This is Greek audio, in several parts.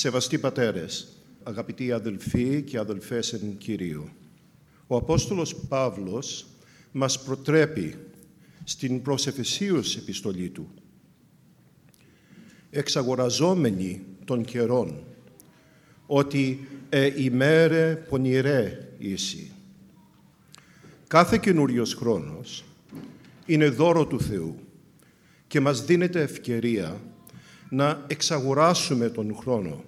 Σεβαστοί πατέρες, αγαπητοί αδελφοί και αδελφές εν Κυρίω, ο Απόστολος Παύλος μας προτρέπει στην προσεφεσίους επιστολή του εξαγοραζόμενοι των καιρών ότι «ε ημέρε πονηρέ isi». Κάθε καινούριος χρόνος είναι δώρο του Θεού και μας δίνεται ευκαιρία να εξαγοράσουμε τον χρόνο,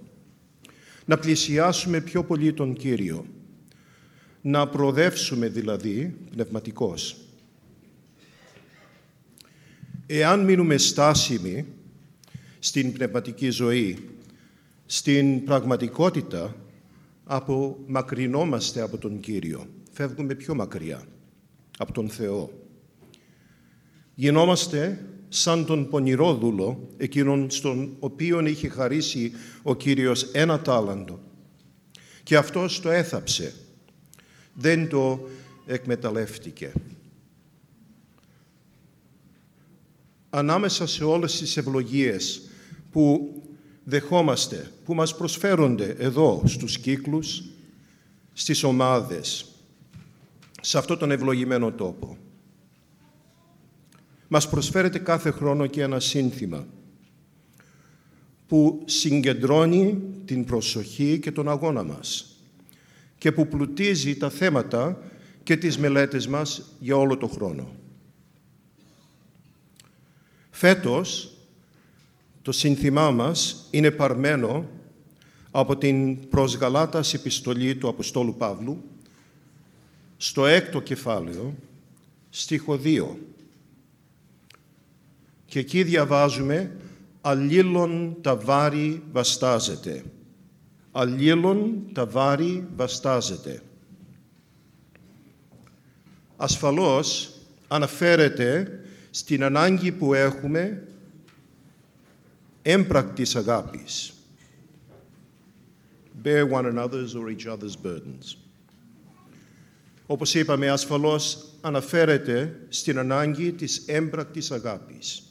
να πλησιάσουμε πιο πολύ τον Κύριο, να προοδεύσουμε δηλαδή πνευματικώς. Εάν μείνουμε στάσιμοι στην πνευματική ζωή, στην πραγματικότητα, απομακρυνόμαστε από τον Κύριο. Φεύγουμε πιο μακριά από τον Θεό. Γινόμαστε σαν τον πονηρό δούλο, εκείνον στον οποίο είχε χαρίσει ο Κύριος ένα τάλαντο. Και αυτός το έθαψε. Δεν το εκμεταλλεύτηκε. Ανάμεσα σε όλες τις ευλογίες που δεχόμαστε, που μας προσφέρονται εδώ στους κύκλους, στις ομάδες, σε αυτόν τον ευλογημένο τόπο. Μας προσφέρεται κάθε χρόνο και ένα σύνθημα που συγκεντρώνει την προσοχή και τον αγώνα μας και που πλουτίζει τα θέματα και τις μελέτες μας για όλο το χρόνο. Φέτος, το σύνθημά μας είναι παρμένο από την προς Γαλάτας επιστολή του Αποστόλου Παύλου στο έκτο κεφάλαιο, στίχο 2. Και εκεί διαβάζουμε «Αλλήλων τα βάρη βαστάζεται». «Αλλήλων τα βάρη βαστάζεται». Ασφαλώς αναφέρεται στην ανάγκη που έχουμε έμπρακτης αγάπης. Bear one another's or each other's burdens. Όπως είπαμε, ασφαλώς αναφέρεται στην ανάγκη της έμπρακτης αγάπης.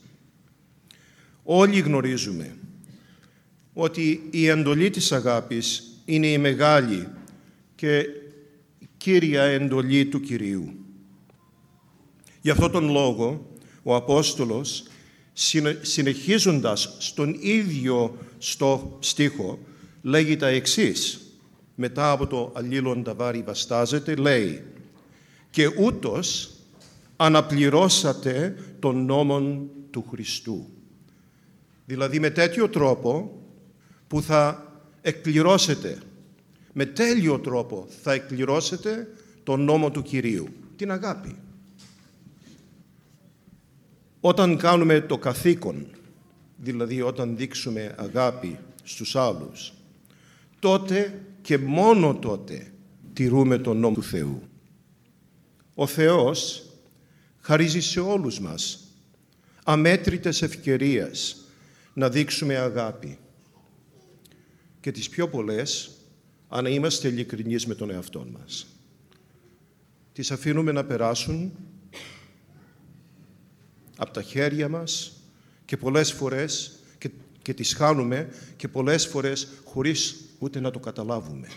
Όλοι γνωρίζουμε ότι η εντολή της αγάπης είναι η μεγάλη και κύρια εντολή του Κυρίου. Γι' αυτόν τον λόγο, ο Απόστολος, συνεχίζοντας στον ίδιο στο στίχο, λέγει τα εξής. Μετά από το «αλλήλων τα βάρη βαστάζεται», λέει «Και ούτως αναπληρώσατε τον νόμον του Χριστού». Δηλαδή με τέτοιο τρόπο που θα εκπληρώσετε, με τέλειο τρόπο θα εκπληρώσετε τον νόμο του Κυρίου, την αγάπη. Όταν κάνουμε το καθήκον, δηλαδή όταν δείξουμε αγάπη στους άλλους, τότε και μόνο τότε τηρούμε τον νόμο του Θεού. Ο Θεός χαρίζει σε όλους μας αμέτρητες ευκαιρίες να δείξουμε αγάπη. Και τις πιο πολλές, αν είμαστε ειλικρινείς με τον εαυτό μας. Τις αφήνουμε να περάσουν από τα χέρια μας και πολλές φορές και, και τις χάνουμε και πολλές φορές χωρίς ούτε να το καταλάβουμε.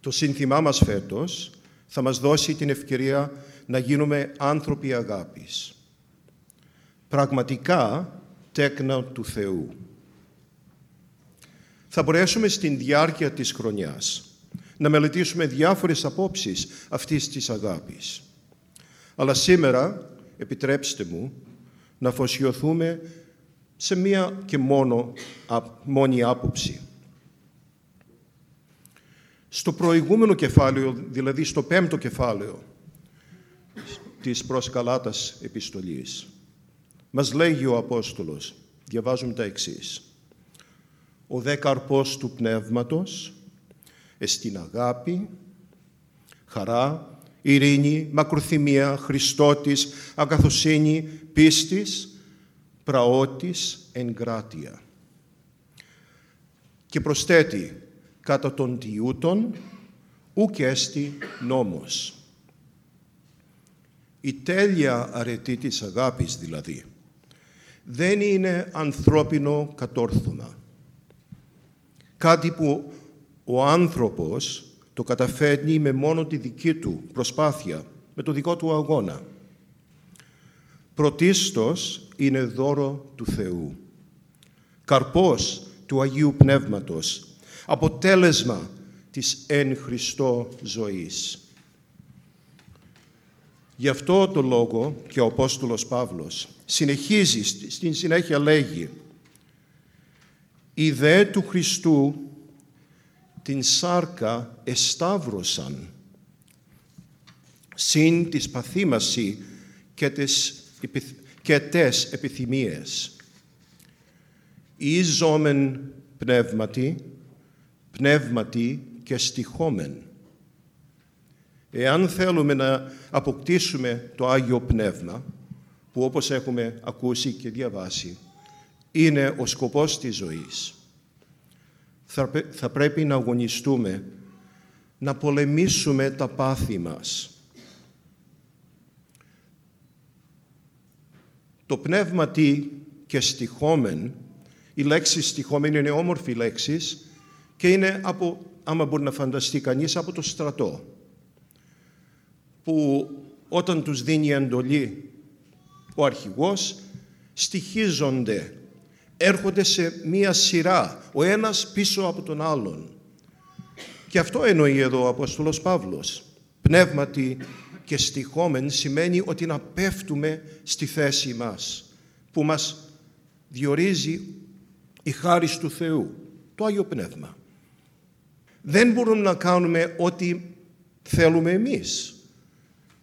Το σύνθημά μας φέτος θα μας δώσει την ευκαιρία να γίνουμε άνθρωποι αγάπης. Πραγματικά τέκνα του Θεού. Θα μπορέσουμε στην διάρκεια της χρονιάς να μελετήσουμε διάφορες απόψεις αυτής της αγάπης. Αλλά σήμερα, επιτρέψτε μου, να αφοσιωθούμε σε μία και μόνο μόνη άποψη. Στο προηγούμενο κεφάλαιο, δηλαδή στο πέμπτο κεφάλαιο της προσκαλάτας επιστολής, μας λέγει ο Απόστολος, διαβάζουμε τα εξής. Ο δε καρπός του πνεύματος, εστιν αγάπη, χαρά, ειρήνη, μακροθυμία, Χριστότης, αγαθοσύνη, πίστης, πραότης, εγκράτεια. Και προσθέτει, κατά των τιούτων, ουκ έστι νόμος. Η τέλεια αρετή της αγάπης δηλαδή δεν είναι ανθρώπινο κατόρθωμα. Κάτι που ο άνθρωπος το καταφέρνει με μόνο τη δική του προσπάθεια, με το δικό του αγώνα. Πρωτίστως είναι δώρο του Θεού. Καρπός του Αγίου Πνεύματος. Αποτέλεσμα της εν Χριστώ ζωής. Γι' αυτό το λόγο και ο Απόστολος Παύλος συνεχίζει, στην συνέχεια λέγει «Οι δε του Χριστού την σάρκα εσταύρωσαν, συν της παθήμαση και τις, και τες επιθυμίες. Ιζόμεν πνεύματι, πνεύματι και στοιχόμεν. Εάν θέλουμε να αποκτήσουμε το Άγιο Πνεύμα, που όπως έχουμε ακούσει και διαβάσει, είναι ο σκοπός της ζωής. Θα πρέπει να αγωνιστούμε, να πολεμήσουμε τα πάθη μας. Το πνεύμα τι και στοιχόμεν, η λέξη στοιχόμεν είναι όμορφη λέξη και είναι από, άμα μπορεί να φανταστεί κανείς, από το στρατό, που όταν τους δίνει εντολή ο αρχηγός, στοιχίζονται, έρχονται σε μία σειρά, ο ένας πίσω από τον άλλον. Και αυτό εννοεί εδώ ο Απόστολος Παύλος. Πνεύματι και στοιχόμεν σημαίνει ότι να πέφτουμε στη θέση μας, που μας διορίζει η χάρη του Θεού, το Άγιο Πνεύμα. Δεν μπορούμε να κάνουμε ό,τι θέλουμε εμείς.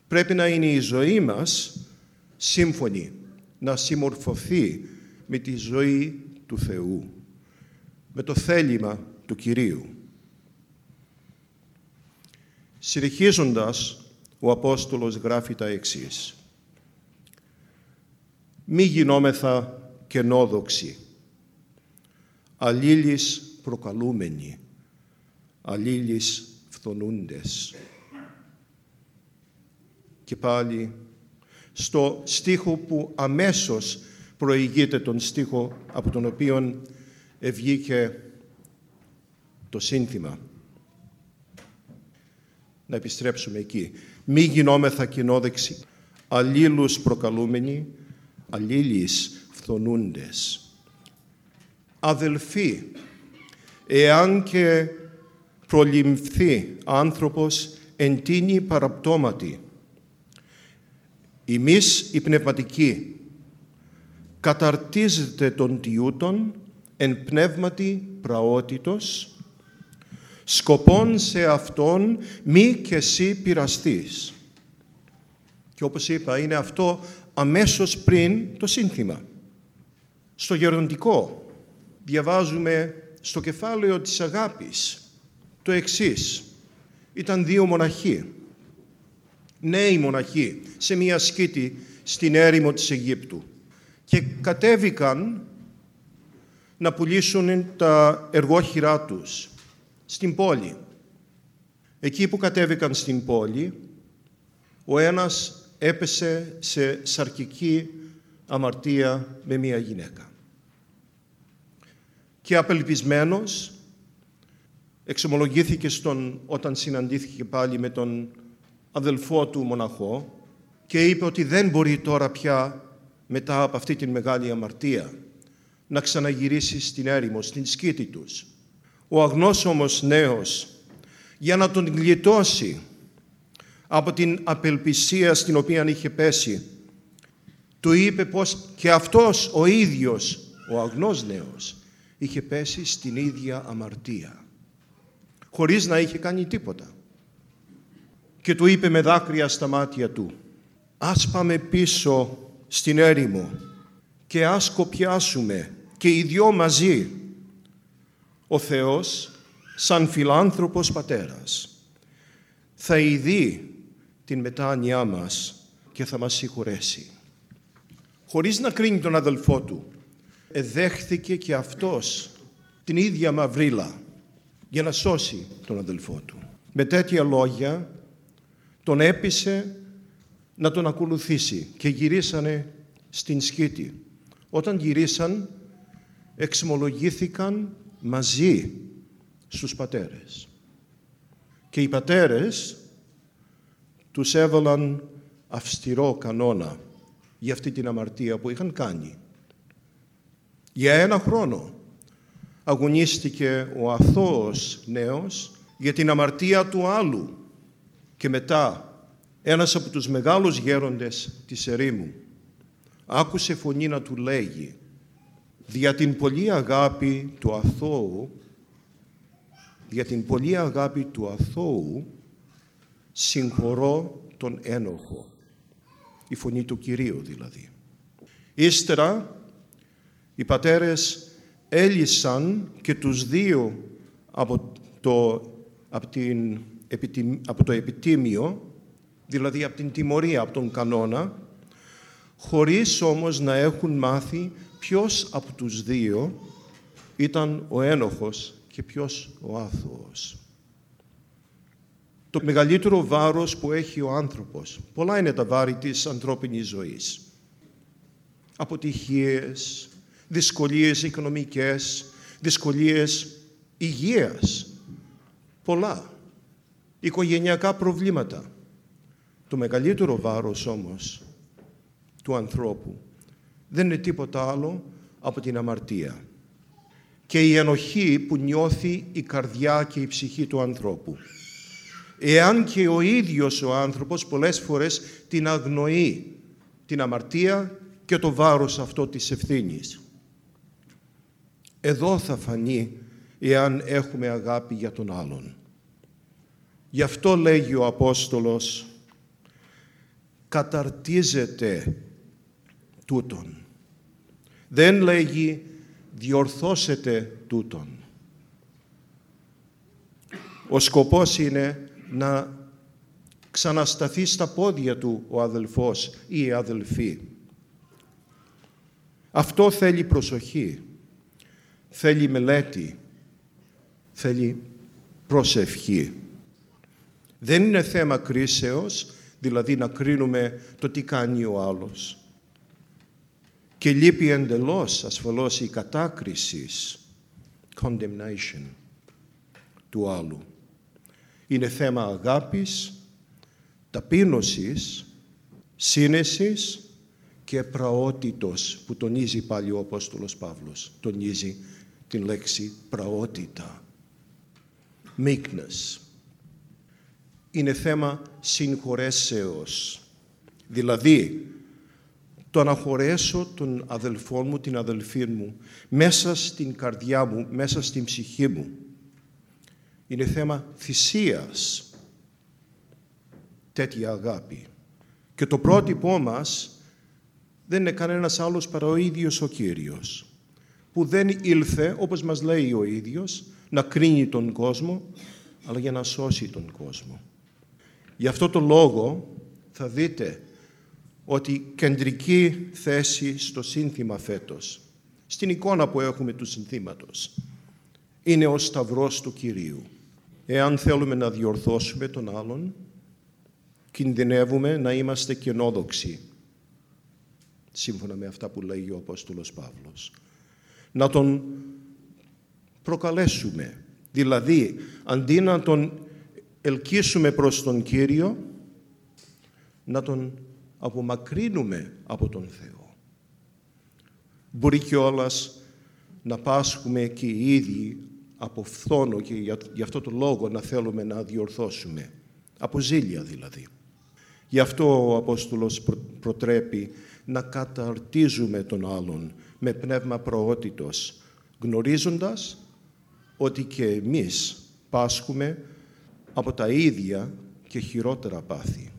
Πρέπει να είναι η ζωή μας σύμφωνη, να συμμορφωθεί με τη ζωή του Θεού, με το θέλημα του Κυρίου. Συνεχίζοντας, ο Απόστολος γράφει τα εξής. «Μη γινόμεθα κενόδοξοι, αλλήλεις προκαλούμενοι, αλλήλεις φθονούντες». Και πάλι στο στίχο που αμέσως προηγείται τον στίχο από τον οποίο ευγήκε το σύνθημα. Να επιστρέψουμε εκεί. Μη γινόμεθα κοινόδεξοι, αλλήλους προκαλούμενοι, αλλήλεις φθονούντες. Αδελφοί, εάν και προλημφθεί άνθρωπος εν τίνη παραπτώματι, Εμείς οι πνευματικοί καταρτίζεται των τιούτων εν πνεύματι πραότητος, σκοπών σε Αυτόν μη και εσύ πειραστείς. Και όπως είπα, είναι αυτό αμέσως πριν το σύνθημα. Στο γεροντικό διαβάζουμε στο κεφάλαιο της αγάπης το εξής. Ήταν δύο μοναχοί νέοι μοναχοί σε μία σκήτη στην έρημο της Αιγύπτου και κατέβηκαν να πουλήσουν τα εργόχειρά τους στην πόλη. Εκεί που κατέβηκαν στην πόλη, ο ένας έπεσε σε σαρκική αμαρτία με μία γυναίκα. Και απελπισμένος, εξομολογήθηκε στον, όταν συναντήθηκε πάλι με τον αδελφό του μοναχό και είπε ότι δεν μπορεί τώρα πια μετά από αυτή την μεγάλη αμαρτία να ξαναγυρίσει στην έρημο, στην σκήτη τους. Ο αγνός όμως νέος για να τον γλιτώσει από την απελπισία στην οποία είχε πέσει του είπε πως και αυτός ο ίδιος, ο αγνός νέος, είχε πέσει στην ίδια αμαρτία χωρίς να είχε κάνει τίποτα και του είπε με δάκρυα στα μάτια του «Ας πάμε πίσω στην έρημο και ας κοπιάσουμε και οι δυο μαζί ο Θεός σαν φιλάνθρωπος πατέρας θα ειδεί την μετάνοιά μας και θα μας συγχωρέσει. Χωρίς να κρίνει τον αδελφό του, εδέχθηκε και αυτός την ίδια μαυρίλα για να σώσει τον αδελφό του. Με τέτοια λόγια τον έπεισε να τον ακολουθήσει και γυρίσανε στην σκήτη όταν γυρίσαν εξομολογήθηκαν μαζί στους πατέρες. Και οι πατέρες τους έβαλαν αυστηρό κανόνα για αυτή την αμαρτία που είχαν κάνει. Για ένα χρόνο αγωνίστηκε ο αθώος νέος για την αμαρτία του άλλου και μετά ένας από τους μεγάλους γέροντες της ερήμου άκουσε φωνή να του λέγει «Δια την πολλή αγάπη του αθώου, δια την πολλή αγάπη του αθώου, συγχωρώ τον ένοχο». Η φωνή του Κυρίου δηλαδή. Ύστερα οι πατέρες έλυσαν και τους δύο από το, από την, από το επιτήμιο, δηλαδή από την τιμωρία, από τον κανόνα, χωρίς όμως να έχουν μάθει ποιος από τους δύο ήταν ο ένοχος και ποιος ο άθωος. Το μεγαλύτερο βάρος που έχει ο άνθρωπος, πολλά είναι τα βάρη της ανθρώπινης ζωής. Αποτυχίες, δυσκολίες οικονομικές, δυσκολίες υγείας, πολλά, οικογενειακά προβλήματα. Το μεγαλύτερο βάρος όμως του ανθρώπου δεν είναι τίποτα άλλο από την αμαρτία και η ενοχή που νιώθει η καρδιά και η ψυχή του ανθρώπου. Εάν και ο ίδιος ο άνθρωπος πολλές φορές την αγνοεί, την αμαρτία και το βάρος αυτό της ευθύνης. Εδώ θα φανεί εάν έχουμε αγάπη για τον άλλον. Γι' αυτό λέγει ο Απόστολος «καταρτίζεται τούτον». Δεν λέγει «διορθώσετε τούτον». Ο σκοπός είναι να ξανασταθεί στα πόδια του ο αδελφός ή η αδελφή. Αυτό θέλει προσοχή θέλει μελέτη, θέλει προσευχή. Δεν είναι θέμα κρίσεως, δηλαδή να κρίνουμε το τι κάνει ο άλλος. Και λείπει εντελώς ασφαλώς η κατάκρισης, condemnation του άλλου. Είναι θέμα αγάπης, ταπείνωσης, σύνεσης και πραότητος που τονίζει πάλι ο Απόστολος Παύλος. Τονίζει την λέξη πραότητα. Meekness. Είναι θέμα συγχωρέσεως. Δηλαδή, το να χωρέσω τον αδελφό μου, την αδελφή μου, μέσα στην καρδιά μου, μέσα στην ψυχή μου. Είναι θέμα θυσίας τέτοια αγάπη. Και το πρότυπό μας δεν είναι κανένας άλλος παρά ο ίδιος ο Κύριος που δεν ήλθε, όπως μας λέει ο ίδιος, να κρίνει τον κόσμο, αλλά για να σώσει τον κόσμο. Γι' αυτό το λόγο θα δείτε ότι κεντρική θέση στο σύνθημα φέτος, στην εικόνα που έχουμε του συνθήματος, είναι ο Σταυρός του Κυρίου. Εάν θέλουμε να διορθώσουμε τον άλλον, κινδυνεύουμε να είμαστε κενόδοξοι, σύμφωνα με αυτά που λέει ο Απόστολος Παύλος να τον προκαλέσουμε. Δηλαδή, αντί να τον ελκύσουμε προς τον Κύριο, να τον απομακρύνουμε από τον Θεό. Μπορεί κιόλας να πάσχουμε και οι ίδιοι από φθόνο και για, για αυτό το λόγο να θέλουμε να διορθώσουμε. Από ζήλια δηλαδή. Γι' αυτό ο Απόστολος προτρέπει να καταρτίζουμε τον άλλον με πνεύμα προότητος, γνωρίζοντας ότι και εμείς πάσχουμε από τα ίδια και χειρότερα πάθη.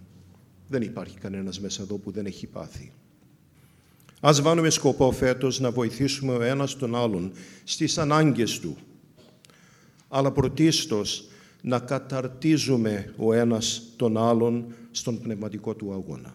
Δεν υπάρχει κανένας μέσα εδώ που δεν έχει πάθει. Ας βάλουμε σκοπό φέτος να βοηθήσουμε ο ένας τον άλλον στις ανάγκες του, αλλά πρωτίστως να καταρτίζουμε ο ένας τον άλλον στον πνευματικό του αγώνα.